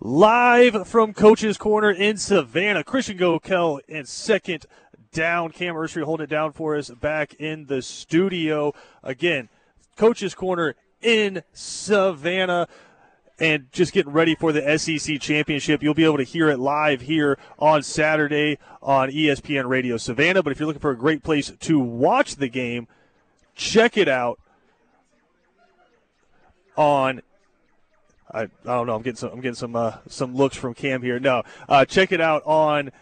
Live from Coach's Corner in Savannah, Christian Gokel in second down. Cam Ursery holding it down for us back in the studio. Again, Coach's Corner in Savannah and just getting ready for the SEC championship. You'll be able to hear it live here on Saturday on ESPN Radio Savannah. But if you're looking for a great place to watch the game, check it out on I, I don't know. I'm getting some. I'm getting some uh, some looks from Cam here. No, uh, check it out on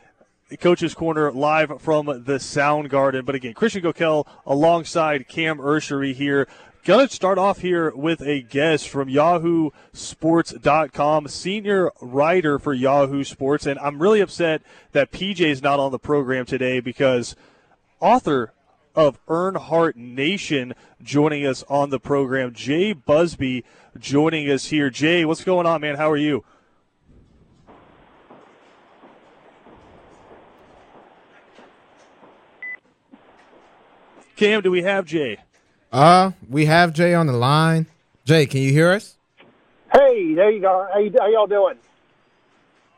Coach's Corner live from the Sound Garden. But again, Christian Gokel alongside Cam Ursery here. Gonna start off here with a guest from YahooSports.com, senior writer for Yahoo Sports, and I'm really upset that PJ is not on the program today because author of Earnhardt Nation joining us on the program, Jay Busbee joining us here. Jay, what's going on, man? How are you? Cam, do we have Jay? Uh, we have Jay on the line. Jay, can you hear us? Hey, there you go. How, you, how y'all doing?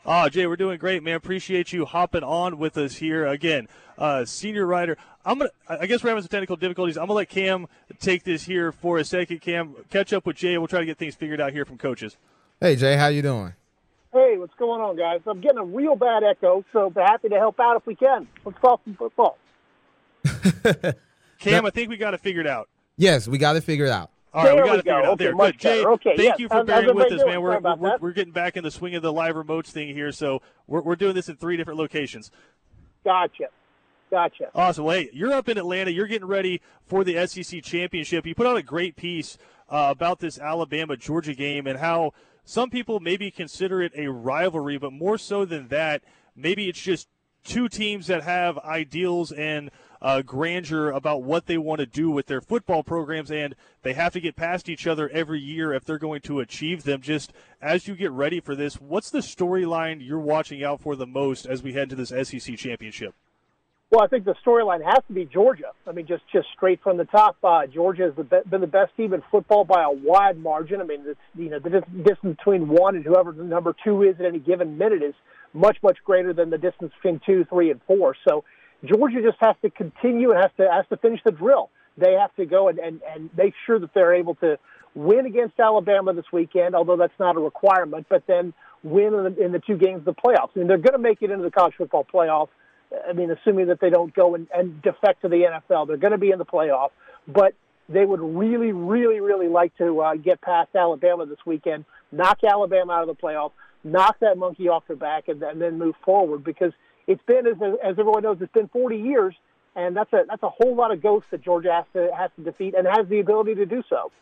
Ah, Jay, we're doing great, man. Appreciate you hopping on with us here again. Uh, senior writer. I'm gonna. I guess we're having some technical difficulties. I'm gonna let Cam take this here for a second. Cam, catch up with Jay. We'll try to get things figured out here from coaches. Hey, Jay, how you doing? Hey, what's going on, guys? I'm getting a real bad echo, so happy to help out if we can. Let's talk some football. Cam, I think we got it figured out. Yes, we got it figured out. All right, There we got we it go. out. There, good. Jay. Okay, thank yes. you for How's- bearing with us, man. We're, we're, we're getting back in the swing of the live remotes thing here, so we're, we're doing this in three different locations. Gotcha. Gotcha. Awesome. Well, hey, you're up in Atlanta. You're getting ready for the SEC championship. You put out a great piece uh, about this Alabama Georgia game and how some people maybe consider it a rivalry, but more so than that, maybe it's just two teams that have ideals and uh, grandeur about what they want to do with their football programs, and they have to get past each other every year if they're going to achieve them. Just as you get ready for this, what's the storyline you're watching out for the most as we head to this SEC championship? Well, I think the storyline has to be Georgia. I mean, just just straight from the top, uh, Georgia has the be- been the best team in football by a wide margin. I mean, it's, you know, the dis- distance between one and whoever the number two is at any given minute is much much greater than the distance between two, three, and four. So Georgia just has to continue and has to has to finish the drill. They have to go and, and, and make sure that they're able to win against Alabama this weekend, although that's not a requirement, but then win in the, in the two games of the playoffs. I mean, they're going to make it into the college football playoff. I mean, assuming that they don't go and, and defect to the NFL, they're going to be in the playoff. But they would really, really, really like to uh, get past Alabama this weekend, knock Alabama out of the playoff, knock that monkey off their back, and, and then move forward. Because it's been, as, as everyone knows, it's been 40 years, and that's a that's a whole lot of ghosts that Georgia has to has to defeat, and has the ability to do so.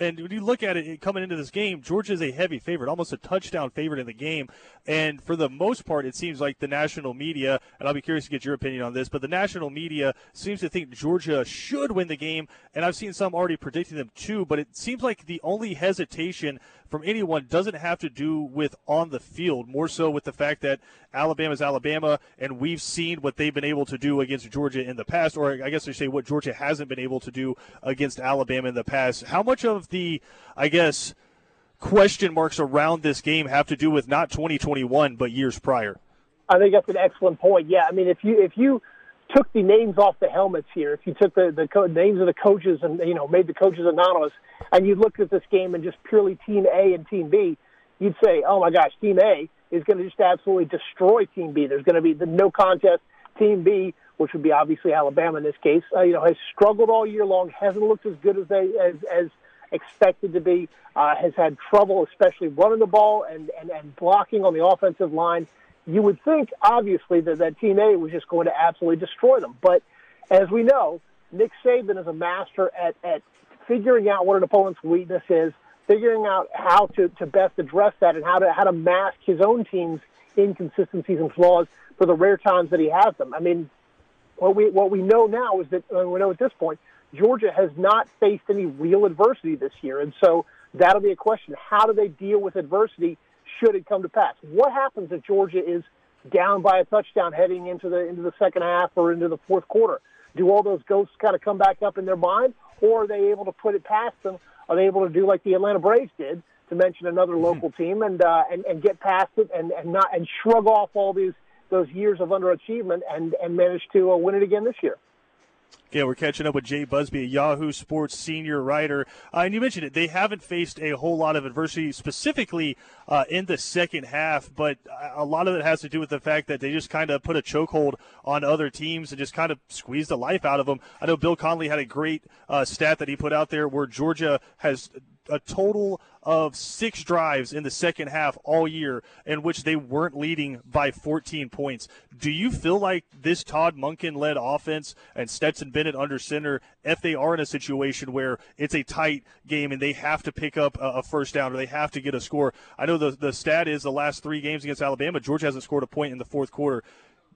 And when you look at it coming into this game, Georgia is a heavy favorite, almost a touchdown favorite in the game. And for the most part, it seems like the national media, and I'll be curious to get your opinion on this, but the national media seems to think Georgia should win the game. And I've seen some already predicting them too, but it seems like the only hesitation from anyone doesn't have to do with on the field, more so with the fact that Alabama's Alabama, and we've seen what they've been able to do against Georgia in the past, or I guess I say what Georgia hasn't been able to do against Alabama in the past. How much of the, I guess, question marks around this game have to do with not 2021 but years prior? I think that's an excellent point. Yeah, I mean, if you if you took the names off the helmets here, if you took the the co- names of the coaches and you know made the coaches anonymous, and you looked at this game and just purely Team A and Team B, you'd say, oh my gosh, Team A is going to just absolutely destroy Team B. There's going to be the no contest. Team B, which would be obviously Alabama in this case, uh, you know, has struggled all year long, hasn't looked as good as they as as expected to be, uh, has had trouble, especially running the ball and, and, and blocking on the offensive line. You would think, obviously, that, that Team A was just going to absolutely destroy them. But as we know, Nick Saban is a master at, at figuring out what an opponent's weakness is, figuring out how to, to best address that, and how to how to mask his own team's inconsistencies and flaws for the rare times that he has them. I mean, what we what we know now is that uh, we know at this point Georgia has not faced any real adversity this year, and so that'll be a question: How do they deal with adversity should it come to pass? What happens if Georgia is down by a touchdown heading into the into the second half or into the fourth quarter? Do all those ghosts kind of come back up in their mind, or are they able to put it past them? Are they able to do like the Atlanta Braves did, to mention another Mm-hmm. local team, and uh, and and get past it and and not and shrug off all these those years of underachievement and and manage to uh, win it again this year. Yeah, we're catching up with Jay Busbee, a Yahoo Sports senior writer. Uh, and you mentioned it, they haven't faced a whole lot of adversity specifically uh, in the second half, but a lot of it has to do with the fact that they just kind of put a chokehold on other teams and just kind of squeezed the life out of them. I know Bill Connelly had a great uh, stat that he put out there where Georgia has a total of six drives in the second half all year in which they weren't leading by 14 points. Do you feel like this Todd Monken led offense and Stetson Bennett under center, if they are in a situation where it's a tight game and they have to pick up a, first down or they have to get a score? I know the, the stat is the last three games against Alabama, Georgia hasn't scored a point in the fourth quarter.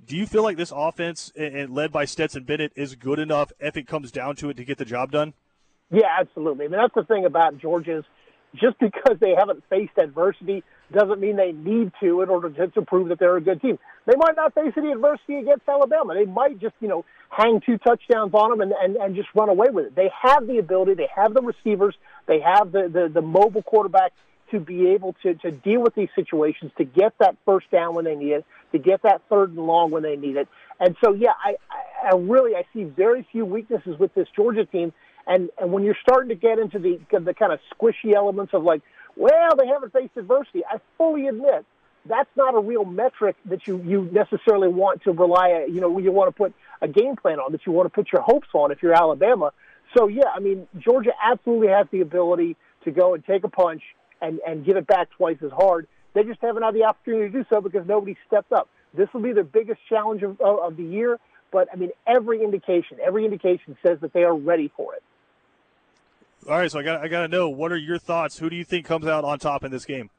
Do you feel like this offense, and led by Stetson Bennett, is good enough if it comes down to it to get the job done? Yeah, absolutely. I mean, that's the thing about Georgia's. Just because they haven't faced adversity doesn't mean they need to in order to, to prove that they're a good team. They might not face any adversity against Alabama. They might just, you know, hang two touchdowns on them and, and, and just run away with it. They have the ability. They have the receivers. They have the, the, the mobile quarterback to be able to, to deal with these situations, to get that first down when they need it, to get that third and long when they need it. And so, yeah, I, I really I see very few weaknesses with this Georgia team. And and when you're starting to get into the the kind of squishy elements of like, well, they haven't faced adversity. I fully admit that's not a real metric that you you necessarily want to rely. You know, you want to put a game plan on that you want to put your hopes on if you're Alabama. So yeah, I mean, Georgia absolutely has the ability to go and take a punch and and give it back twice as hard. They just haven't had the opportunity to do so because nobody stepped up. This will be their biggest challenge of, of, of the year. But I mean, every indication, every indication says that they are ready for it. All right, so I got I got to know what are your thoughts? Who do you think comes out on top in this game?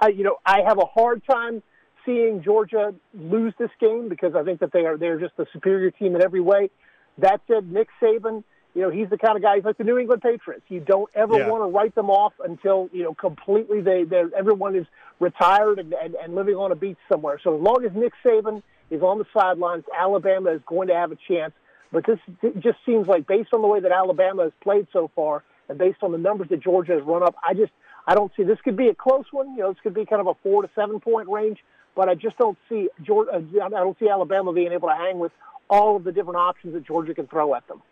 I, you know, I have a hard time seeing Georgia lose this game because I think that they are they're just a superior team in every way. That said, Nick Saban, you know, he's the kind of guy. He's like the New England Patriots. You don't ever Yeah. want to write them off until you know completely they they everyone is retired and, and and living on a beach somewhere. So as long as Nick Saban is on the sidelines, Alabama is going to have a chance. But this just seems like, based on the way that Alabama has played so far, and based on the numbers that Georgia has run up, I just I don't see this could be a close one. You know, this could be kind of a four to seven point range. But I just don't see Georgia. Uh, I don't see Alabama being able to hang with all of the different options that Georgia can throw at them.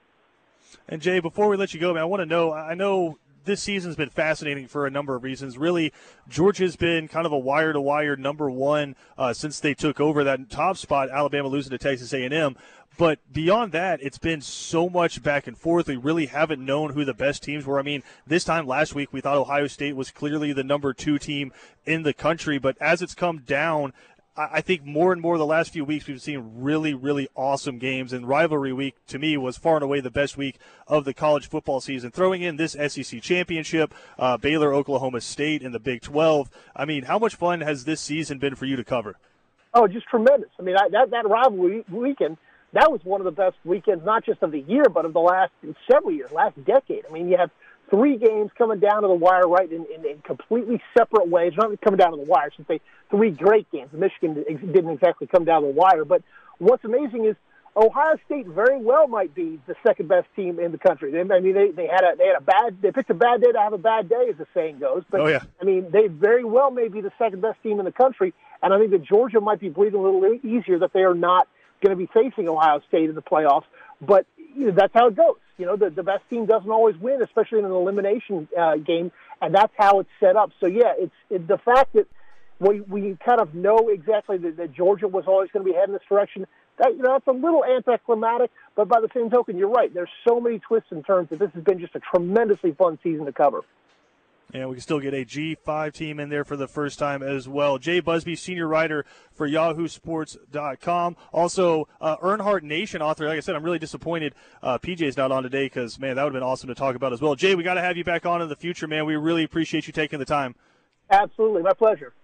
And Jay, before we let you go, man, I want to know. I know this season's been fascinating for a number of reasons. Really, Georgia's been kind of a wire to wire number one uh, since they took over that top spot. Alabama losing to Texas A&M. But beyond that, it's been so much back and forth. We really haven't known who the best teams were. I mean, this time last week, we thought Ohio State was clearly the number two team in the country. But as it's come down, I think more and more the last few weeks we've seen really, really awesome games. And rivalry week to me was far and away the best week of the college football season. Throwing in this SEC championship, uh, Baylor, Oklahoma State, and the Big 12. I mean, how much fun has this season been for you to cover? Oh, just tremendous. I mean, I, that that rivalry weekend that was one of the best weekends, not just of the year, but of the last several years, last decade. I mean, you have three games coming down to the wire, right, in, in, in completely separate ways. Not coming down to the wire, should say three great games. Michigan didn't exactly come down to the wire, but what's amazing is Ohio State very well might be the second best team in the country. They, I mean, they, they had a they had a bad they picked a bad day to have a bad day, as the saying goes. But Oh, yeah. I mean, they very well may be the second best team in the country, and I think that Georgia might be breathing a little easier that they are not going to be facing Ohio State in the playoffs. But you know, that's how it goes. You know, the, the best team doesn't always win, especially in an elimination uh, game, and that's how it's set up. So yeah, it's it, the fact that we we kind of know exactly that, that Georgia was always going to be heading this direction. That you know, that's a little anticlimactic, but by the same token, you're right. There's so many twists and turns that this has been just a tremendously fun season to cover. And we can still get a G5 team in there for the first time as well. Jay Busbee, senior writer for YahooSports.com. Also, uh, Earnhardt Nation author. Like I said, I'm really disappointed uh, PJ's not on today because, man, that would have been awesome to talk about as well. Jay, we got to have you back on in the future, man. We really appreciate you taking the time. Absolutely, my pleasure.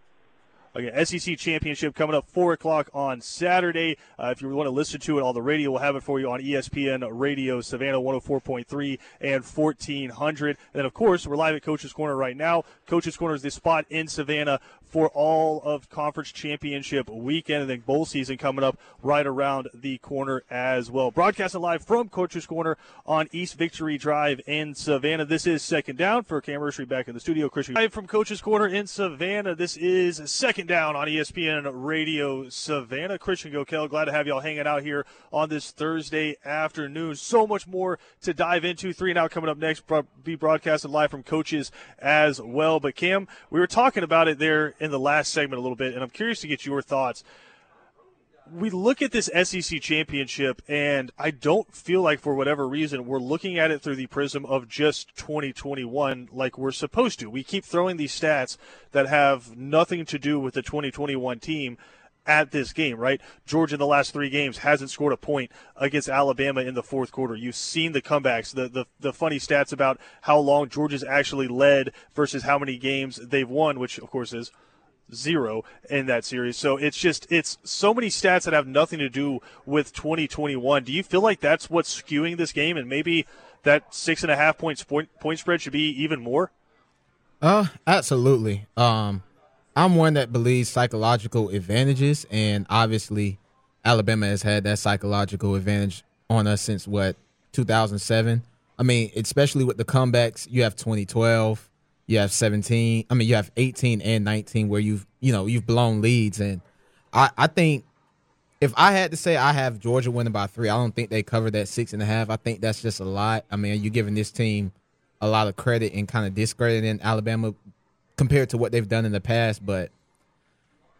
Again, SEC championship coming up four o'clock on Saturday. Uh, if you want to listen to it, all the radio will have it for you on ESPN Radio Savannah 104.3 and 1400. And then, of course, we're live at Coach's Corner right now. Coach's Corner is the spot in Savannah for all of conference championship weekend and then bowl season coming up right around the corner as well. Broadcasting live from Coach's Corner on East Victory Drive in Savannah. This is second down for Cam Ursery back in the studio. Chris live from Coach's Corner in Savannah. This is second down on ESPN Radio Savannah. Christian Gokel, glad to have y'all hanging out here on this Thursday afternoon. So much more to dive into. Three and out coming up next. Be broadcasted live from coaches as well. But Cam, we were talking about it there in the last segment a little bit, and I'm curious to get your thoughts. We look at this SEC championship, and I don't feel like, for whatever reason, we're looking at it through the prism of just 2021 like we're supposed to. We keep throwing these stats that have nothing to do with the 2021 team at this game, right? Georgia in the last three games hasn't scored a point against Alabama in the fourth quarter. You've seen the comebacks, the, the, the funny stats about how long Georgia's actually led versus how many games they've won, which of course is zero in that series. So it's just it's so many stats that have nothing to do with 2021. Do you feel like that's what's skewing this game, and maybe that six and a half points point, point spread should be even more? Uh, absolutely. Um, I'm one that believes psychological advantages, and obviously, Alabama has had that psychological advantage on us since what 2007. I mean, especially with the comebacks, you have 2012 you have 17 i mean you have 18 and 19 where you've you know you've blown leads and i i think if i had to say i have georgia winning by three i don't think they cover that six and a half. I think that's just a lot. I mean you're giving this team a lot of credit and kind of discrediting alabama compared to what they've done in the past but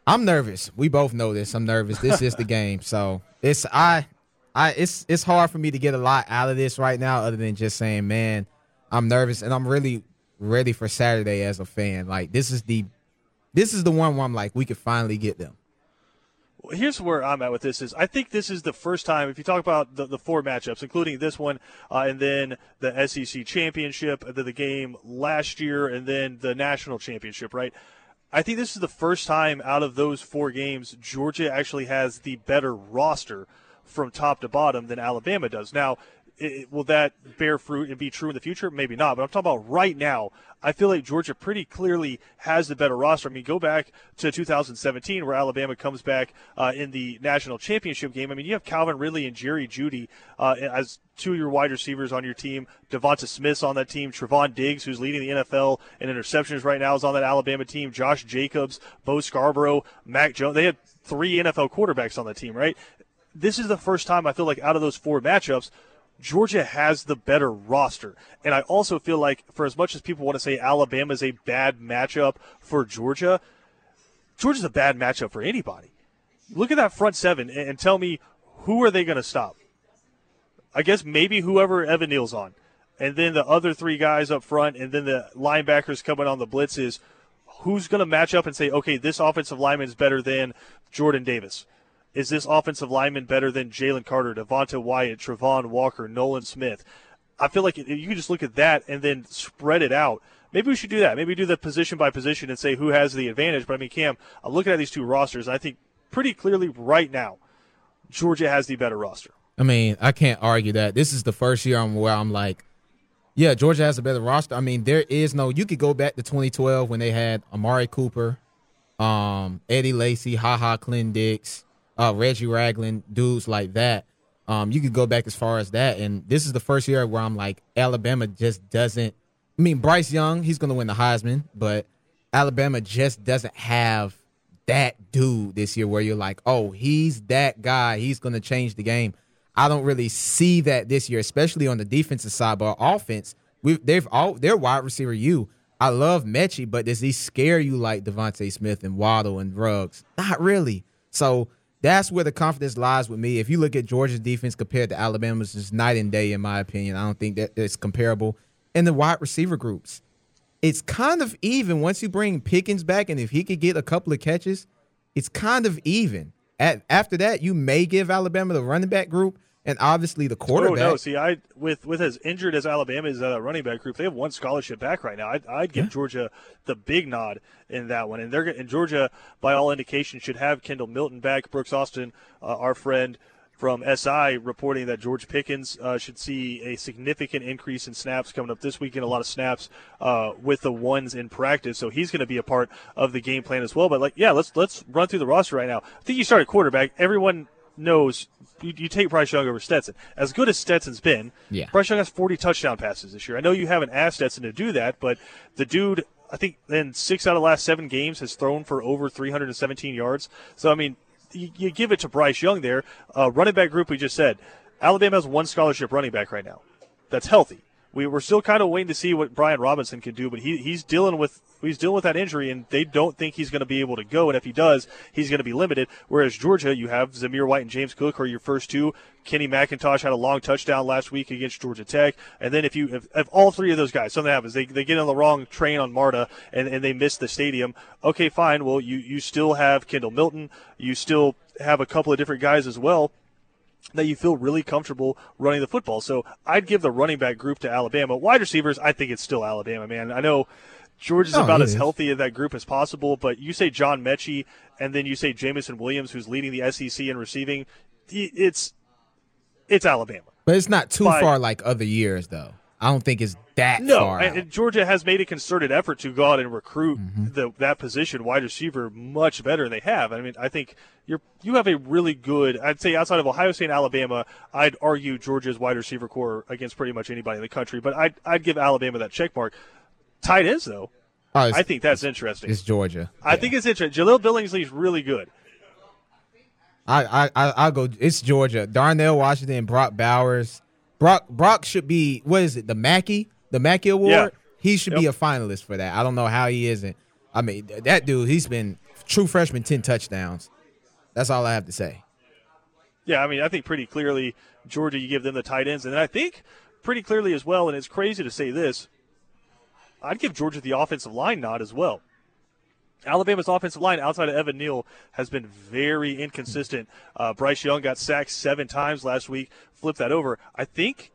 i'm nervous. We both know this. I'm nervous. This is the game. So it's i i it's it's hard for me to get a lot out of this right now other than just saying man i'm nervous. And i'm really ready for Saturday as a fan. Like this is the this is the one where I'm like, we could finally get them. Well, here's where I'm at with this is I think this is the first time if you talk about the, the four matchups, including this one, uh, and then the SEC championship, the, the game last year, and then the national championship, right? I think this is the first time out of those four games Georgia actually has the better roster from top to bottom than Alabama does. Now, it, will that bear fruit and be true in the future? Maybe not. But I'm talking about right now. I feel like Georgia pretty clearly has the better roster. I mean, go back to 2017 where Alabama comes back uh, in the national championship game. I mean, you have Calvin Ridley and Jerry Jeudy uh, as two of your wide receivers on your team. Devonta Smith's on that team. Trevon Diggs, who's leading the NFL in interceptions right now, is on that Alabama team. Josh Jacobs, Bo Scarborough, Mac Jones. They had three NFL quarterbacks on that team, right? This is the first time I feel like out of those four matchups – Georgia has the better roster. And I also feel like, for as much as people want to say Alabama is a bad matchup for Georgia, Georgia's a bad matchup for anybody. Look at that front seven and tell me who are they going to stop? I guess maybe whoever Evan Neal's on. And then the other three guys up front, and then the linebackers coming on the blitzes. Who's going to match up and say, okay, this offensive lineman is better than Jordan Davis? Is this offensive lineman better than Jalen Carter, Devonte Wyatt, Travon Walker, Nolan Smith? I feel like you can just look at that and then spread it out. Maybe we should do that. Maybe do the position by position and say who has the advantage. But I mean, Cam, I'm looking at these two rosters, I think pretty clearly right now, Georgia has the better roster. I mean, I can't argue that. This is the first year I'm where I'm like, yeah, Georgia has a better roster. I mean, there is no. You could go back to 2012 when they had Amari Cooper, um, Eddie Lacy, Ha Ha Clinton-Dix, uh, Reggie Ragland, dudes like that. Um, you could go back as far as that, and this is the first year where I'm like, Alabama just doesn't. I mean, Bryce Young, he's going to win the Heisman, but Alabama just doesn't have that dude this year where you're like, oh, he's that guy. He's going to change the game. I don't really see that this year, especially on the defensive side. But offense, we they've all their wide receiver. You, I love Metchie, but does he scare you like DeVonta Smith and Waddle and Ruggs? Not really. So that's where the confidence lies with me. If you look at Georgia's defense compared to Alabama's, just night and day, in my opinion. I don't think that it's comparable. And the wide receiver groups, it's kind of even once you bring Pickens back, and if he could get a couple of catches, it's kind of even. At, after that, you may give Alabama the running back group, and obviously the quarterback. Oh no! See, I with with as injured as Alabama is uh, running back group, they have one scholarship back right now. I'd, I'd give Yeah. Georgia the big nod in that one, and they're and Georgia, by all indications, should have Kendall Milton back. Brooks Austin, uh, our friend from SI, reporting that George Pickens uh, should see a significant increase in snaps coming up this weekend. A lot of snaps uh, with the ones in practice, so he's going to be a part of the game plan as well. But like, yeah, let's let's run through the roster right now. I think you start at quarterback. Everyone knows you, you take Bryce Young over Stetson. As good as Stetson's been, Yeah. Bryce Young has 40 touchdown passes this year. I know you haven't asked Stetson to do that, but the dude, I think in six out of the last seven games, has thrown for over 317 yards. So, I mean, you, you give it to Bryce Young there. Uh, running back group, we just said. Alabama has one scholarship running back right now. That's healthy. We were still kind of waiting to see what Brian Robinson can do, but he, he's dealing with he's dealing with that injury, and they don't think he's going to be able to go. And if he does, he's going to be limited. Whereas Georgia, you have Zamir White and James Cook are your first two. Kenny McIntosh had a long touchdown last week against Georgia Tech, and then if you if, if all three of those guys, something happens, they, they get on the wrong train on Marta and, and they miss the stadium. Okay, fine. Well, you you still have Kendall Milton. You still have a couple of different guys as well that you feel really comfortable running the football. So I'd give the running back group to Alabama. Wide receivers, I think it's still Alabama, man. I know George is Oh, about as is. healthy of that group as possible, but you say John Metchie and then you say Jameson Williams, who's leading the SEC in receiving. It's it's Alabama. But it's not too By- far like other years, though. I don't think it's that No, far. and, and Georgia has made a concerted effort to go out and recruit Mm-hmm. the, that position, wide receiver, much better than they have. I mean, I think you're you have a really good. I'd say outside of Ohio State and Alabama, I'd argue Georgia's wide receiver core against pretty much anybody in the country. But I'd I'd give Alabama that check mark. Tight ends, though, Oh, I think that's interesting. it's Georgia. I think it's interesting. Jahleel Billingsley's really good. I, I, I I'll go. It's Georgia. Darnell Washington, Brock Bowers. Brock Brock should be what is it? The Mackey, the Mackey Award. Yeah. He should be a finalist for that. I don't know how he isn't. I mean, th- that dude. He's been true freshman, ten touchdowns. That's all I have to say. Yeah, I mean, I think pretty clearly Georgia, you give them the tight ends, and I think pretty clearly as well. And it's crazy to say this, I'd give Georgia the offensive line nod as well. Alabama's offensive line outside of Evan Neal has been very inconsistent. Uh, Bryce Young got sacked seven times last week. Flip that over. I think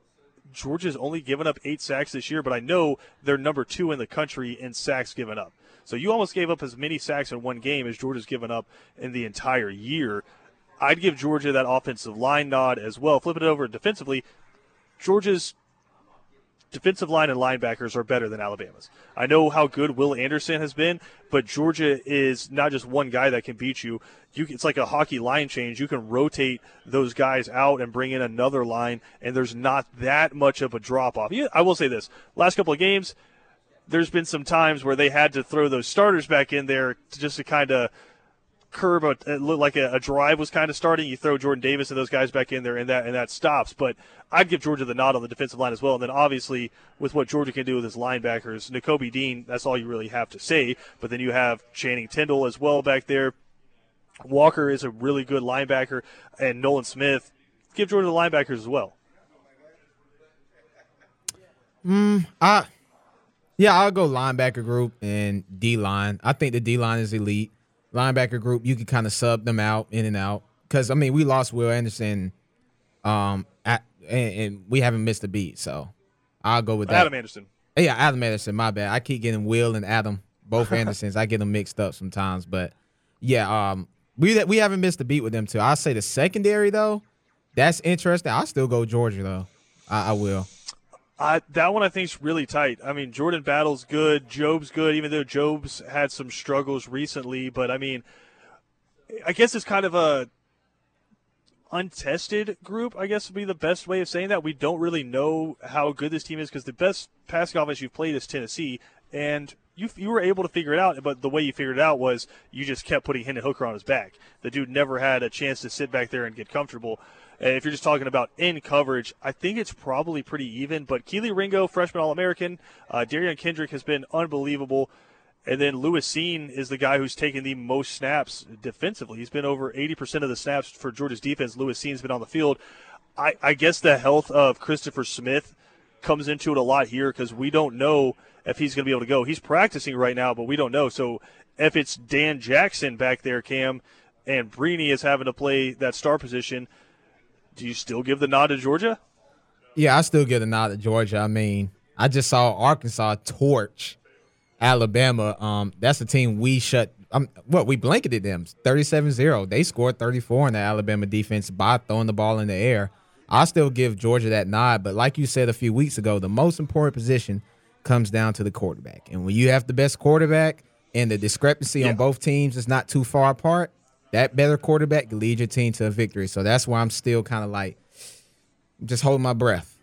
Georgia's only given up eight sacks this year, but I know they're number two in the country in sacks given up. So you almost gave up as many sacks in one game as Georgia's given up in the entire year. I'd give Georgia that offensive line nod as well. Flip it over defensively. Georgia's defensive line and linebackers are better than Alabama's. I know how good Will Anderson has been, but Georgia is not just one guy that can beat you. You it's like a hockey line change. You can rotate those guys out and bring in another line, and there's not that much of a drop off. I will say this: last couple of games, there's been some times where they had to throw those starters back in there just to kind of curb a, it looked like a, a drive was kind of starting. You throw Jordan Davis and those guys back in there, and that and that stops. But I'd give Georgia the nod on the defensive line as well. And then obviously with what Georgia can do with his linebackers, Nakobe Dean, that's all you really have to say. But then you have Channing Tindall as well back there. Walker is a really good linebacker, and Nolan Smith. Give Georgia the linebackers as well. Mm, I yeah, I'll go linebacker group and D line. I think the D line is elite. Linebacker group, you can kind of sub them out in and out because I mean we lost Will Anderson, um, at, and, and we haven't missed a beat. So I'll go with that. Adam Anderson. Yeah, Adam Anderson. My bad. I keep getting Will and Adam, both Andersons. I get them mixed up sometimes, but yeah, um, we we haven't missed a beat with them too. I say the secondary though, that's interesting. I'll still go Georgia though. I, I will. Uh, that one I think is really tight. I mean, Jordan Battle's good, Jobe's good, even though Jobe's had some struggles recently. But I mean, I guess it's kind of a untested group. I guess would be the best way of saying that. We don't really know how good this team is because the best passing offense you've played is Tennessee, and you you were able to figure it out. But the way you figured it out was you just kept putting Hendon Hooker on his back. The dude never had a chance to sit back there and get comfortable. If you're just talking about in coverage, I think it's probably pretty even. But Kelee Ringo, freshman All American, uh, Derion Kendrick has been unbelievable. And then Lewis Cine is the guy who's taken the most snaps defensively. He's been over 80% of the snaps for Georgia's defense. Lewis Cine's been on the field. I, I guess the health of Christopher Smith comes into it a lot here because we don't know if he's going to be able to go. He's practicing right now, but we don't know. So if it's Dan Jackson back there, Cam, and Brini is having to play that star position, do you still give the nod to Georgia? Yeah, I still give the nod to Georgia. I mean, I just saw Arkansas torch Alabama. Um, that's a team we shut. Um, what we blanketed them 37-0. They scored 34 in the Alabama defense by throwing the ball in the air. I still give Georgia that nod, but like you said a few weeks ago, the most important position comes down to the quarterback. And when you have the best quarterback and the discrepancy yeah. on both teams is not too far apart, that better quarterback can lead your team to a victory. So that's why I'm still kind of like just holding my breath.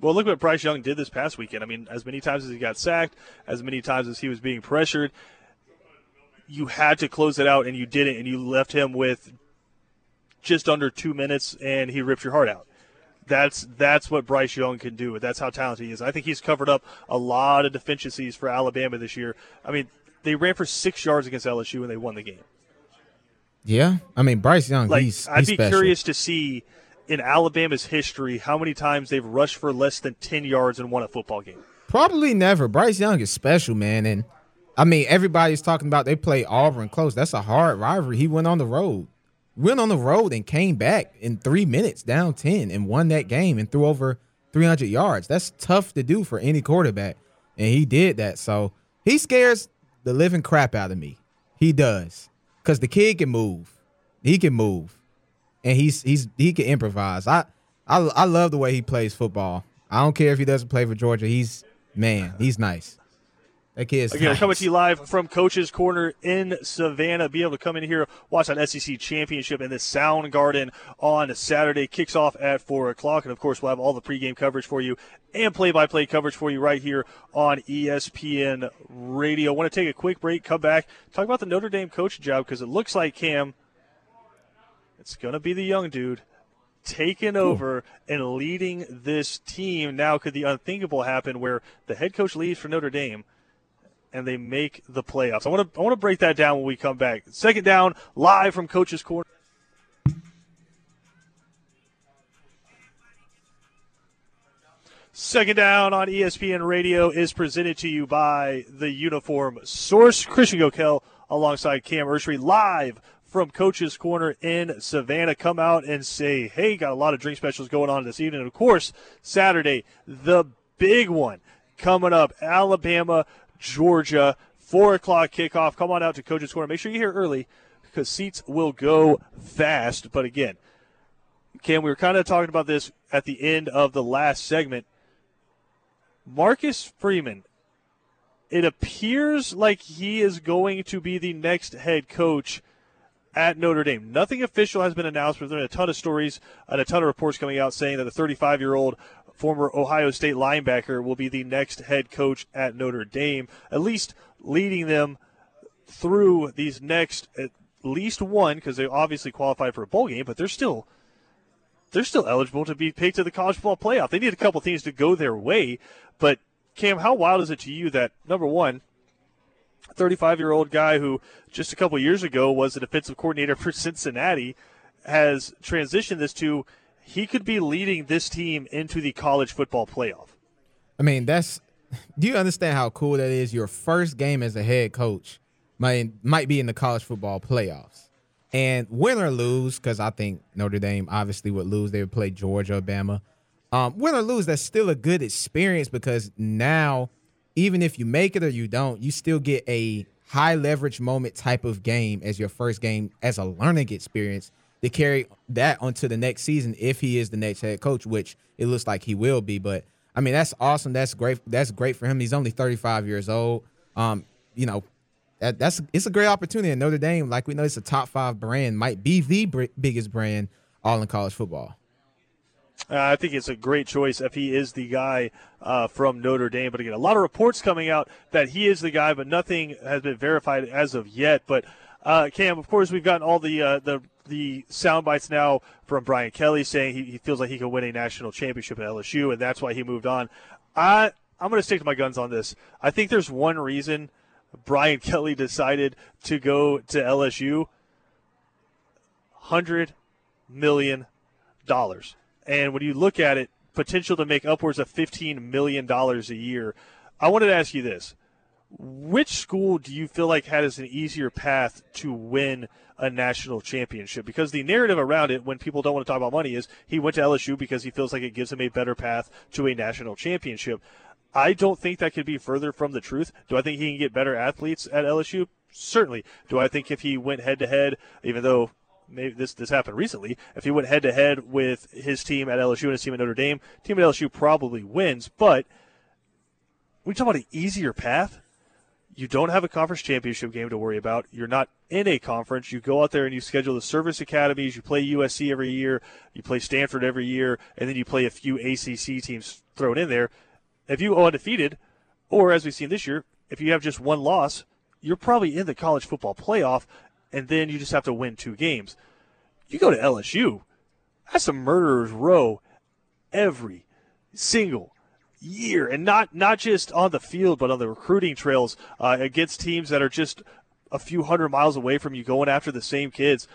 Well, look what Bryce Young did this past weekend. I mean, as many times as he got sacked, as many times as he was being pressured, you had to close it out, and you didn't, and you left him with just under two minutes, and he ripped your heart out. That's that's what Bryce Young can do. That's how talented he is. I think he's covered up a lot of deficiencies for Alabama this year. I mean, they ran for six yards against LSU and they won the game. Yeah, I mean Bryce Young. Like, he's, he's I'd be special. curious to see in Alabama's history how many times they've rushed for less than ten yards and won a football game. Probably never. Bryce Young is special, man, and I mean everybody's talking about they play Auburn close. That's a hard rivalry. He went on the road, went on the road, and came back in three minutes, down ten, and won that game and threw over three hundred yards. That's tough to do for any quarterback, and he did that. So he scares the living crap out of me. He does because the kid can move. He can move, and he's he's he can improvise. I I I love the way he plays football. I don't care if he doesn't play for Georgia. He's man, he's nice. That kid's Again, nice. coming to you live from Coach's Corner in Savannah. Be able to come in here, watch that SEC championship in the Sound Garden on Saturday. Kicks off at 4 o'clock. And, of course, we'll have all the pregame coverage for you and play by play coverage for you right here on ESPN Radio. I want to take a quick break, come back, talk about the Notre Dame coach job because it looks like, Cam, it's going to be the young dude taking over and leading this team. Now, could the unthinkable happen where the head coach leaves for Notre Dame? And they make the playoffs. I want to I want to break that down when we come back. Second down, live from Coach's Corner. Second down on ESPN Radio is presented to you by the Uniform Source. Christian Gokel alongside Cam Ursery live from Coach's Corner in Savannah. Come out and say, hey, got a lot of drink specials going on this evening. And of course, Saturday, the big one coming up Alabama Georgia. Four o'clock kickoff. Come on out to Coach's Corner. Make sure you're here early because seats will go fast. But again, Cam, we were kind of talking about this at the end of the last segment. Marcus Freeman, it appears like he is going to be the next head coach at Notre Dame. Nothing official has been announced, but there's been a ton of stories and a ton of reports coming out saying that the 35 year old former Ohio State linebacker, will be the next head coach at Notre Dame, at least leading them through these next at least one because they obviously qualified for a bowl game, but they're still they're still eligible to be picked to the college football playoff. They need a couple things to go their way, but Cam, how wild is it to you that number one, 35 year old guy who just a couple years ago was the defensive coordinator for Cincinnati has transitioned this to he could be leading this team into the college football playoff. I mean, that's. Do you understand how cool that is? Your first game as a head coach might might be in the college football playoffs, and win or lose, because I think Notre Dame obviously would lose. They would play Georgia, Alabama. Um, win or lose, that's still a good experience because now, even if you make it or you don't, you still get a high leverage moment type of game as your first game as a learning experience to carry that onto the next season if he is the next head coach, which it looks like he will be. But I mean, that's awesome. That's great. That's great for him. He's only 35 years old. Um, you know, that, that's it's a great opportunity. And Notre Dame, like we know, it's a top five brand, might be the br- biggest brand all in college football. Uh, I think it's a great choice if he is the guy uh, from Notre Dame. But again, a lot of reports coming out that he is the guy, but nothing has been verified as of yet. But uh, Cam, of course, we've gotten all the uh, the the sound bites now from Brian Kelly saying he, he feels like he can win a national championship at LSU, and that's why he moved on. I I'm going to stick to my guns on this. I think there's one reason Brian Kelly decided to go to LSU. Hundred million dollars, and when you look at it, potential to make upwards of fifteen million dollars a year. I wanted to ask you this: which school do you feel like has an easier path to win a national championship? Because the narrative around it, when people don't want to talk about money, is he went to LSU because he feels like it gives him a better path to a national championship. I don't think that could be further from the truth. Do I think he can get better athletes at LSU? Certainly. Do I think if he went head to head, even though maybe this this happened recently, if he went head to head with his team at LSU and his team at Notre Dame, team at LSU probably wins. But we talk about an easier path. You don't have a conference championship game to worry about. You're not in a conference. You go out there and you schedule the service academies. You play USC every year. You play Stanford every year, and then you play a few ACC teams thrown in there. If you go undefeated, or as we've seen this year, if you have just one loss, you're probably in the college football playoff, and then you just have to win two games. You go to LSU, that's a murderer's row every single year, and not not just on the field, but on the recruiting trails uh, against teams that are just a few hundred miles away from you, going after the same kids.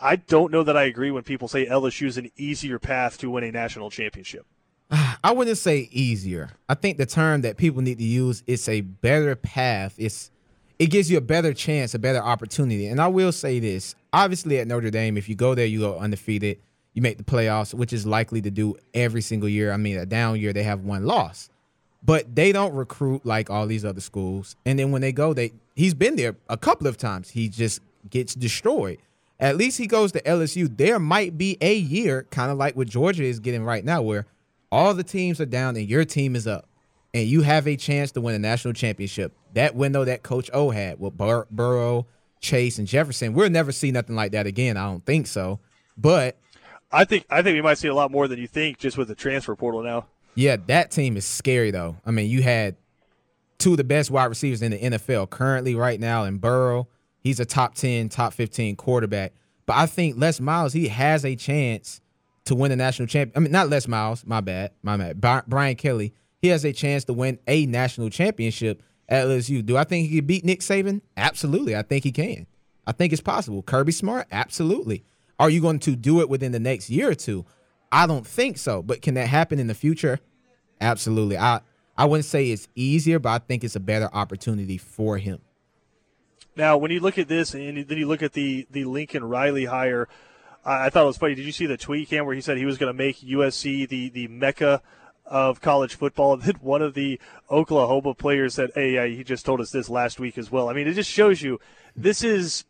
I don't know that I agree when people say LSU is an easier path to win a national championship. I wouldn't say easier. I think the term that people need to use is a better path. It's it gives you a better chance, a better opportunity. And I will say this: obviously, at Notre Dame, if you go there, you go undefeated, you make the playoffs, which is likely to do every single year. I mean, a down year, they have one loss, but they don't recruit like all these other schools. And then when they go, they he's been there a couple of times. He just gets destroyed. At least he goes to LSU. There might be a year, kind of like what Georgia is getting right now, where all the teams are down and your team is up, and you have a chance to win a national championship. That window that Coach O had with Bur- Burrow, Chase, and Jefferson, we'll never see nothing like that again. I don't think so. But I think I think we might see a lot more than you think just with the transfer portal now. Yeah, that team is scary though. I mean, you had two of the best wide receivers in the NFL currently right now in Burrow. He's a top 10, top 15 quarterback. But I think Les Miles, he has a chance to win a national champion. I mean, not Les Miles, my bad, my bad. Brian Kelly, he has a chance to win a national championship at LSU. Do I think he could beat Nick Saban? Absolutely. I think he can. I think it's possible. Kirby Smart? Absolutely. Are you going to do it within the next year or two? I don't think so. But can that happen in the future? Absolutely. I I wouldn't say it's easier, but I think it's a better opportunity for him. Now, when you look at this and then you look at the the Lincoln Riley hire, I thought it was funny. Did you see the tweet cam where he said he was going to make USC the the mecca of college football? And then one of the Oklahoma players said, "Hey, he just told us this last week as well." I mean, it just shows you this is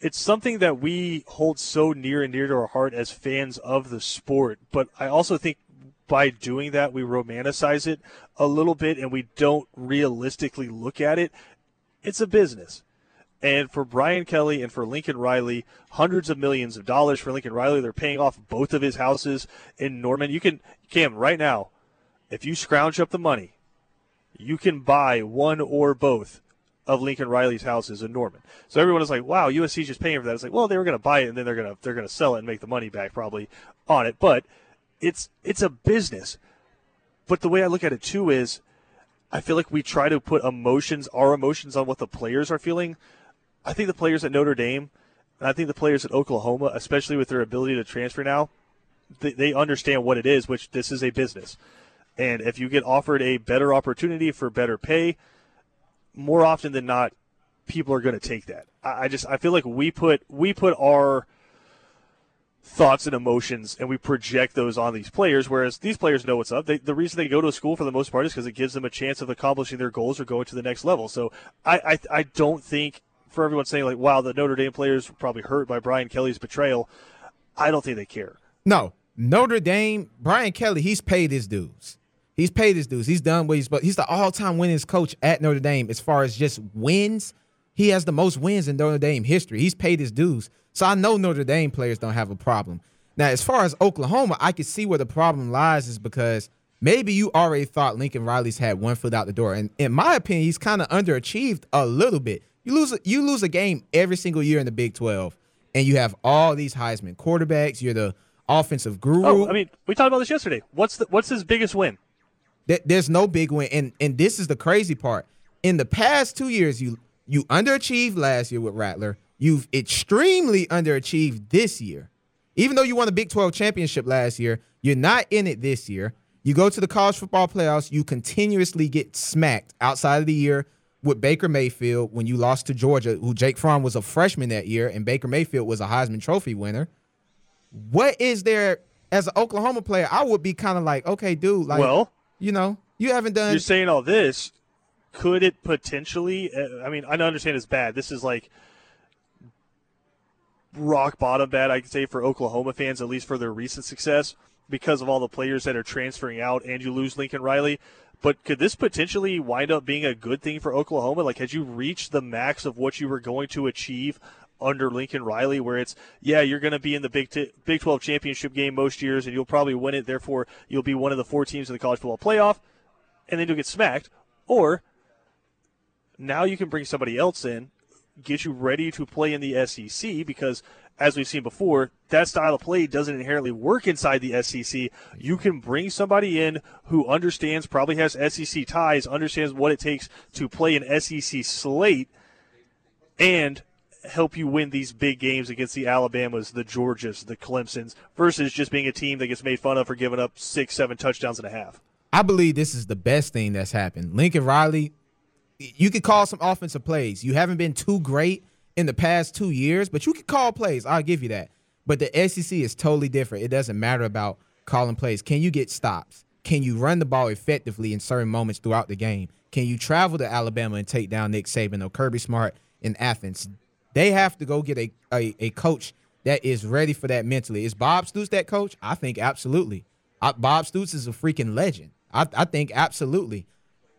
it's something that we hold so near and dear to our heart as fans of the sport. But I also think by doing that, we romanticize it a little bit and we don't realistically look at it. It's a business. And for Brian Kelly and for Lincoln Riley, hundreds of millions of dollars for Lincoln Riley. They're paying off both of his houses in Norman. You can, Cam, right now, if you scrounge up the money, you can buy one or both of Lincoln Riley's houses in Norman. So everyone is like, "Wow, USC's just paying for that." It's like, well, they were going to buy it and then they're going to they're going to sell it and make the money back probably on it. But it's it's a business. But the way I look at it too is, I feel like we try to put emotions, our emotions, on what the players are feeling. I think the players at Notre Dame, and I think the players at Oklahoma, especially with their ability to transfer now, they, they understand what it is. Which this is a business, and if you get offered a better opportunity for better pay more often than not, people are going to take that. I, I just I feel like we put we put our thoughts and emotions and we project those on these players whereas these players know what's up. They, the reason they go to school for the most part is because it gives them a chance of accomplishing their goals or going to the next level. So I, I, I don't think for everyone saying like wow the notre dame players were probably hurt by brian kelly's betrayal i don't think they care. No. Notre dame brian kelly he's paid his dues He's paid his dues. He's done what he's but he's the all-time winningest coach at Notre Dame as far as just wins. He has the most wins in Notre Dame history. He's paid his dues. So I know Notre Dame players don't have a problem. Now, as far as Oklahoma, I can see where the problem lies is because maybe you already thought Lincoln Riley's had one foot out the door. And in my opinion, he's kind of underachieved a little bit. You lose you lose a game every single year in the Big 12, and you have all these Heisman quarterbacks. You're the offensive guru. Oh, I mean, we talked about this yesterday. What's the what's his biggest win? There's no big win, and and this is the crazy part. In the past two years, you you underachieved last year with Rattler. You've extremely underachieved this year. Even though you won the Big 12 championship last year, you're not in it this year. You go to the college football playoffs, you continuously get smacked outside of the year with Baker Mayfield when you lost to Georgia, who Jake Fromm was a freshman that year, and Baker Mayfield was a Heisman Trophy winner. What is there as an Oklahoma player? I would be kind of like, okay, dude, like, well, you know, you haven't done. You're saying all this. Could it potentially? uh, I mean, I understand it's bad. This is like rock bottom bad, I could say, for Oklahoma fans, at least for their recent success, because of all the players that are transferring out and you lose Lincoln Riley. But could this potentially wind up being a good thing for Oklahoma? Like, had you reached the max of what you were going to achieve under Lincoln Riley, where it's, yeah, you're going to be in the Big, T- Big 12 championship game most years and you'll probably win it. Therefore, you'll be one of the four teams in the college football playoff, and then you'll get smacked. Or now you can bring somebody else in, get you ready to play in the SEC because, as we've seen before, that style of play doesn't inherently work inside the SEC. You can bring somebody in who understands, probably has SEC ties, understands what it takes to play an SEC slate, and help you win these big games against the Alabamas, the Georgias, the Clemsons, versus just being a team that gets made fun of for giving up six, seven touchdowns and a half. I believe this is the best thing that's happened. Lincoln Riley, you could call some offensive plays. You haven't been too great in the past two years, but you could call plays. I'll give you that. But the SEC is totally different. It doesn't matter about calling plays. Can you get stops? Can you run the ball effectively in certain moments throughout the game? Can you travel to Alabama and take down Nick Saban or Kirby Smart in Athens? They have to go get a, a, a coach that is ready for that mentally. Is Bob Stoops that coach? I think absolutely. I, Bob Stoops is a freaking legend. I, I think absolutely.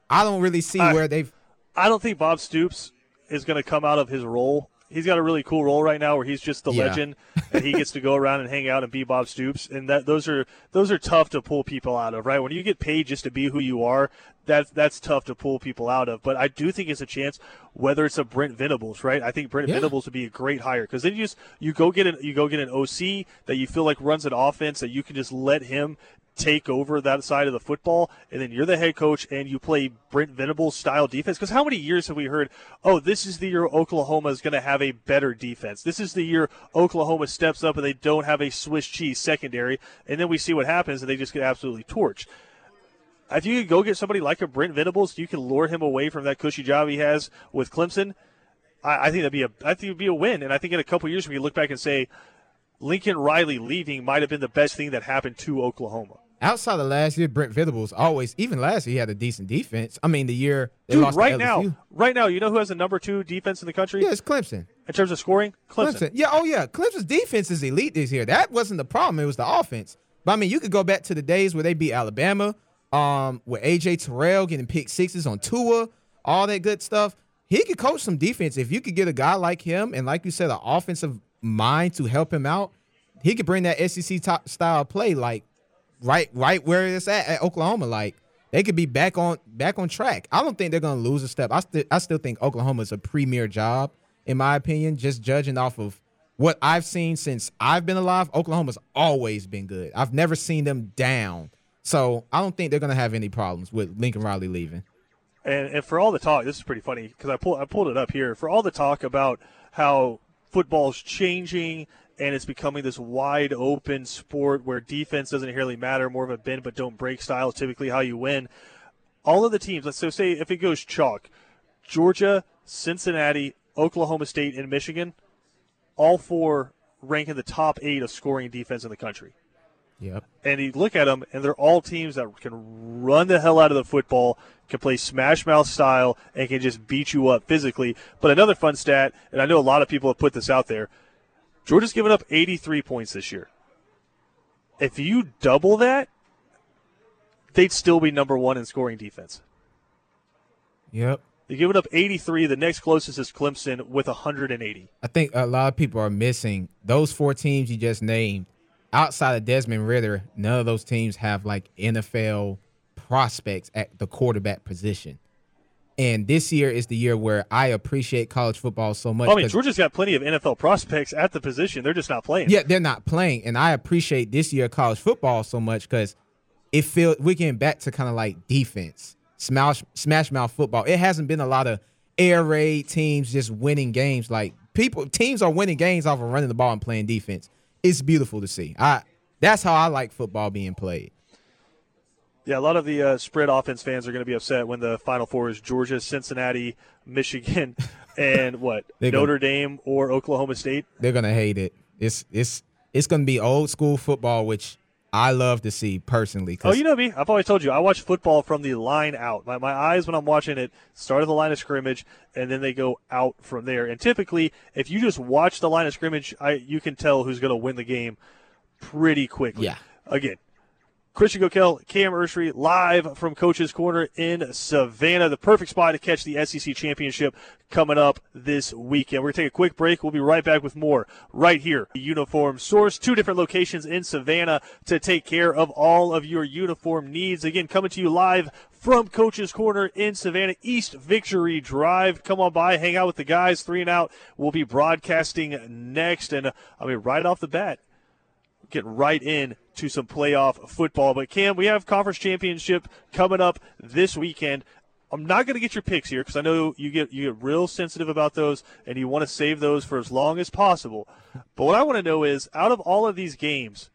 I don't really see I- where they've. I don't think Bob Stoops is going to come out of his role. He's got a really cool role right now where he's just the Yeah. legend and he gets to go around and hang out and be Bob Stoops and that those are those are tough to pull people out of, right? When you get paid just to be who you are, that's that's tough to pull people out of. But I do think it's a chance whether it's a Brent Venables, right? I think Brent Yeah. Venables would be a great hire because then you just you go get an you go get an OC that you feel like runs an offense that you can just let him take over that side of the football, and then you're the head coach and you play Brent Venables style defense. Because how many years have we heard, oh, this is the year Oklahoma is going to have a better defense. This is the year Oklahoma steps up and they don't have a Swiss cheese secondary, and then we see what happens and they just get absolutely torched. If you could go get somebody like a Brent Venables, you can lure him away from that cushy job he has with Clemson. I, I think that'd be a I think it'd be a win, and I think in a couple years we can look back and say Lincoln Riley leaving might have been the best thing that happened to Oklahoma. Outside of last year, Brent Venables always, even last year, he had a decent defense. I mean, the year they Dude, lost to right now, right now, you know who has the number two defense in the country Yeah, it's Clemson. in terms of scoring? Clemson. Clemson. Yeah, oh yeah. Clemson's defense is elite this year. That wasn't the problem. It was the offense. But I mean, you could go back to the days where they beat Alabama, um, with AJ Terrell getting pick sixes on Tua, all that good stuff. He could coach some defense. If you could get a guy like him and like you said, an offensive mind to help him out, he could bring that SEC top style play like right right where it's at at Oklahoma. Like they could be back on back on track. I don't think they're gonna lose a step. I still I still think Oklahoma is a premier job in my opinion. Just judging off of what I've seen since I've been alive, Oklahoma's always been good. I've never seen them down. So I don't think they're gonna have any problems with Lincoln Riley leaving. And, and for all the talk, this is pretty funny because I pulled I pulled it up here. For all the talk about how football's changing and it's becoming this wide open sport where defense doesn't really matter, more of a bend but don't break style typically how you win. All of the teams, let's so say if it goes chalk, Georgia, Cincinnati, Oklahoma State, and Michigan, all four rank in the top eight of scoring defense in the country Yep. and you look at them, and they're all teams that can run the hell out of the football, can play smash mouth style, and can just beat you up physically. But another fun stat, and I know a lot of people have put this out there Georgia's given up 83 points this year. If you double that, they'd still be number one in scoring defense. Yep. They're giving up 83. The next closest is Clemson with 180. I think a lot of people are missing those four teams you just named. Outside of Desmond Ridder, none of those teams have like NFL prospects at the quarterback position. And this year is the year where I appreciate college football so much. Oh, I mean, Georgia's got plenty of NFL prospects at the position. They're just not playing. yeah, they're not playing, and I appreciate this year college football so much because it feels we're getting back to kind of like defense, smash smash mouth football. It hasn't been a lot of air raid teams just winning games. Like people, teams are winning games off of running the ball and playing defense. It's beautiful to see. I that's how I like football being played. Yeah, a lot of the uh, spread offense fans are going to be upset when the Final Four is Georgia, Cincinnati, Michigan, and what Notre go- Dame or Oklahoma State. They're gonna hate it. It's it's it's gonna be old school football, which I love to see personally. Oh, you know me. I've always told you I watch football from the line out. My, my eyes when I'm watching it start at the line of scrimmage and then they go out from there. And typically, if you just watch the line of scrimmage, I you can tell who's going to win the game pretty quickly. Yeah. Again, Christian Gokel, Cam Ursery, live from Coach's Corner in Savannah. The perfect spot to catch the SEC championship coming up this weekend. We're going to take a quick break. We'll be right back with more right here. Uniform Source, two different locations in Savannah to take care of all of your uniform needs. Again, coming to you live from Coach's Corner in Savannah, East Victory Drive. Come on by, hang out with the guys. Three and out. We'll be broadcasting next. And I mean, right off the bat, get right in to some playoff football. But Cam, we have conference championship coming up this weekend. I'm not going to get your picks here because I know you get you get real sensitive about those and you want to save those for as long as possible. But what I want to know is, out of all of these games,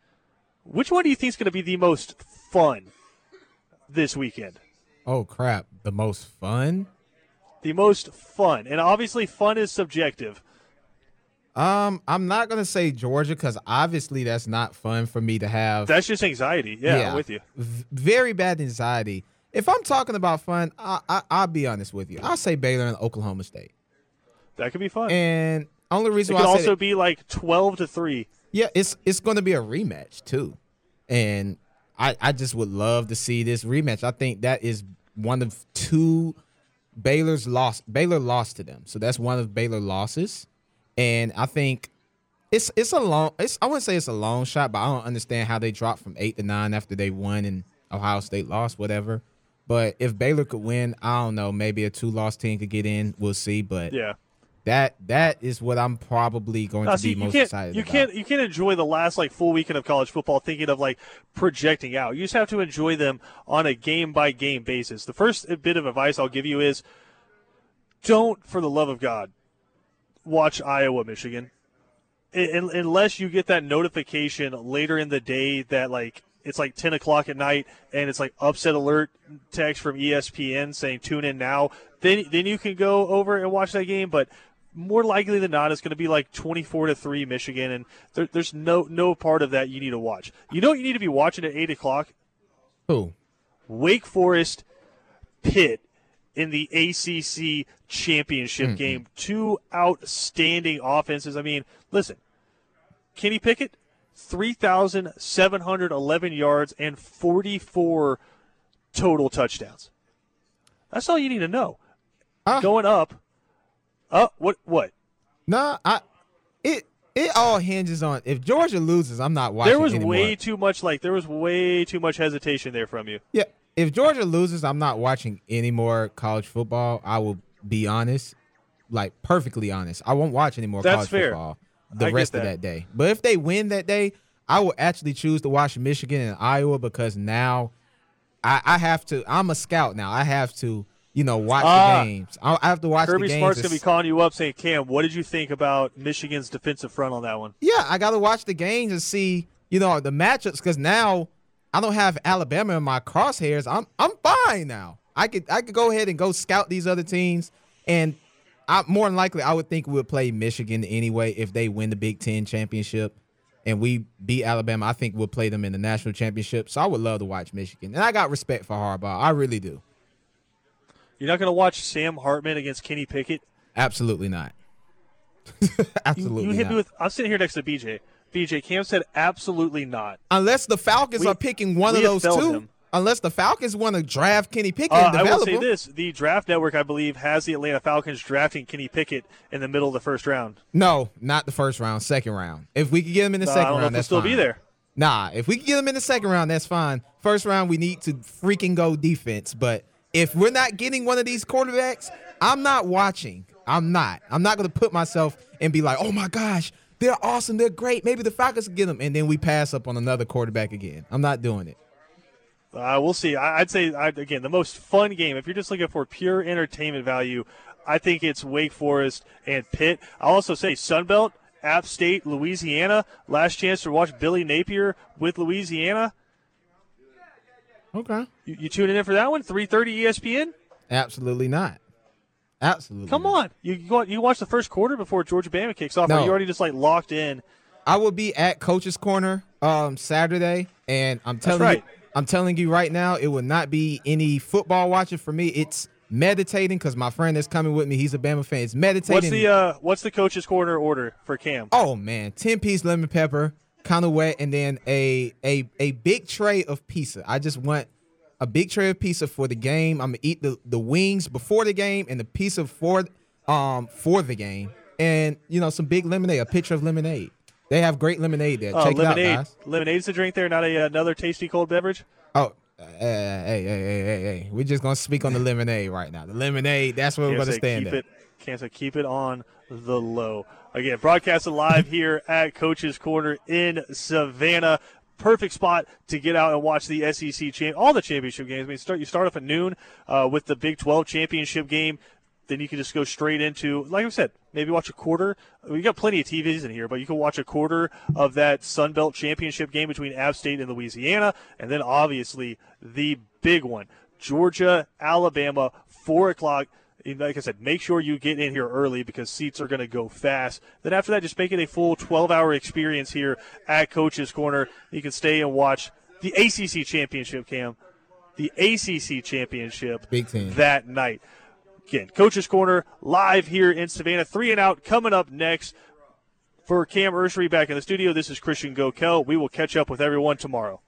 which one do you think is going to be the most fun this weekend? oh crap, the most fun. The most fun, and obviously, fun is subjective. Um, I'm not gonna say Georgia because obviously that's not fun for me to have. That's just anxiety. Yeah, I'm with you. V- very bad anxiety. If I'm talking about fun, I, I I'll be honest with you. I'll say Baylor and Oklahoma State. That could be fun. And only it reason could why I say also that- be like 12 to three. Yeah, it's it's going to be a rematch too, and I I just would love to see this rematch. I think that is one of two Baylor's lost. Baylor lost to them, so that's one of Baylor losses, and I think it's it's a long. It's I wouldn't say it's a long shot, but I don't understand how they dropped from eight to nine after they won and Ohio State lost, whatever. But if Baylor could win, I don't know. Maybe a two loss team could get in. We'll see. But Yeah. that that is what I'm probably going Now, to see, be most excited you about. can't you can't enjoy the last like full weekend of college football thinking of like projecting out. You just have to enjoy them on a game by game basis. The first bit of advice I'll give you is don't, for the love of God, watch Iowa Michigan, Un- unless you get that notification later in the day that like it's like 10 o'clock at night and it's like upset alert text from espn saying tune in now then then you can go over and watch that game but more likely than not it's going to be like 24 to 3 michigan and there, there's no no part of that you need to watch. You know what you need to be watching at 8 o'clock? Who? wake forest pitt in the acc championship game two outstanding offenses i mean listen Kenny Pickett, 3,711 yards and 44 total touchdowns. That's all you need to know. Ah. Going up. Oh, what? What? Nah, I it it all hinges on if Georgia loses, I'm not watching. There was anymore. way too much, like, there was way too much hesitation there from you. yeah. If Georgia loses, I'm not watching any more college football. I will be honest, like perfectly honest. I won't watch any more That's college fair. football the I rest of that. that day. But if they win that day, I will actually choose to watch Michigan and Iowa because now I, I have to. I'm a scout now. I have to, you know, watch Ah. the games. I, I have to watch Kirby the games. Smart's to be calling you up saying, Cam, what did you think about Michigan's defensive front on that one? Yeah, I got to watch the games and see, you know, the matchups because now I don't have Alabama in my crosshairs. I'm I'm fine now. I could I could go ahead and go scout these other teams, and I more than likely I would think we would play Michigan anyway if they win the Big Ten championship, and we beat Alabama. I think we'll play them in the national championship. So I would love to watch Michigan, and I got respect for Harbaugh. I really do. You're not going to watch Sam Hartman against Kenny Pickett? Absolutely not. Absolutely you hit not. me with, I'm sitting here next to BJ. BJ, Cam said absolutely not. Unless the Falcons We- are picking one of those two. Unless the Falcons want to draft Kenny Pickett Uh, I will say this: the Draft Network, I believe, has the Atlanta Falcons drafting Kenny Pickett in the middle of the first round. No, not the first round, second round. If we could get him in the Uh, second round, that's still fine. be there. Nah, if we could get him in the second round, that's fine. First round, we need to freaking go defense. But if we're not getting one of these quarterbacks, I'm not watching. I'm not. I'm not going to put myself and be like, oh my gosh, they're awesome. They're great. Maybe the Falcons can get them. And then we pass up on another quarterback again. I'm not doing it. Uh, we'll see. I, I'd say I, again the most fun game. If you're just looking for pure entertainment value, I think it's Wake Forest and Pitt. I'll also say Sunbelt, App State, Louisiana. Last chance to watch Billy Napier with Louisiana. Okay. You, you tuning in for that one? 3:30 ESPN. Absolutely not. Absolutely. Come not. on, you you, you watch the first quarter before Georgia Bama kicks off. Or No. are you already just like locked in? I will be at Coach's Corner um Saturday, and I'm telling right. you, I'm telling you right now, it will not be any football watching for me. It's meditating because my friend that's coming with me, he's a Bama fan. It's meditating. What's the uh, what's the coach's corner order for Cam? oh man, ten piece lemon pepper, kind of wet, and then a a a big tray of pizza. I just want a big tray of pizza for the game. I'm gonna eat the the wings before the game and the pizza for um for the game, and you know some big lemonade, a pitcher of lemonade. They have great lemonade there. Oh, Check it out, lemonade. guys. Lemonade's the drink there, not a uh, another tasty cold beverage. Oh, uh, hey, hey, hey, hey, hey. We're just gonna speak on the lemonade right now. The lemonade, that's where we're gonna say stand keep at. it. Can't say keep it on the low. Again, broadcasted live here at Coach's Corner in Savannah. Perfect spot to get out and watch the SEC champ, all the championship games. I mean, start you start off at noon uh, with the Big 12 championship game. Then you can just go straight into, like I said, maybe watch a quarter. We've got plenty of TVs in here, but you can watch a quarter of that Sun Belt championship game between App State and Louisiana, and then obviously the big one, Georgia, Alabama, four o'clock. Like I said, make sure you get in here early because seats are going to go fast. Then after that, just make it a full 12-hour experience here at Coach's Corner. You can stay and watch the ACC championship, Cam. The ACC championship that night. Again, Coach's Corner live here in Savannah. Three and out coming up next. For Cam Ursery back in the studio, this is Christian Gokel. We will catch up with everyone tomorrow.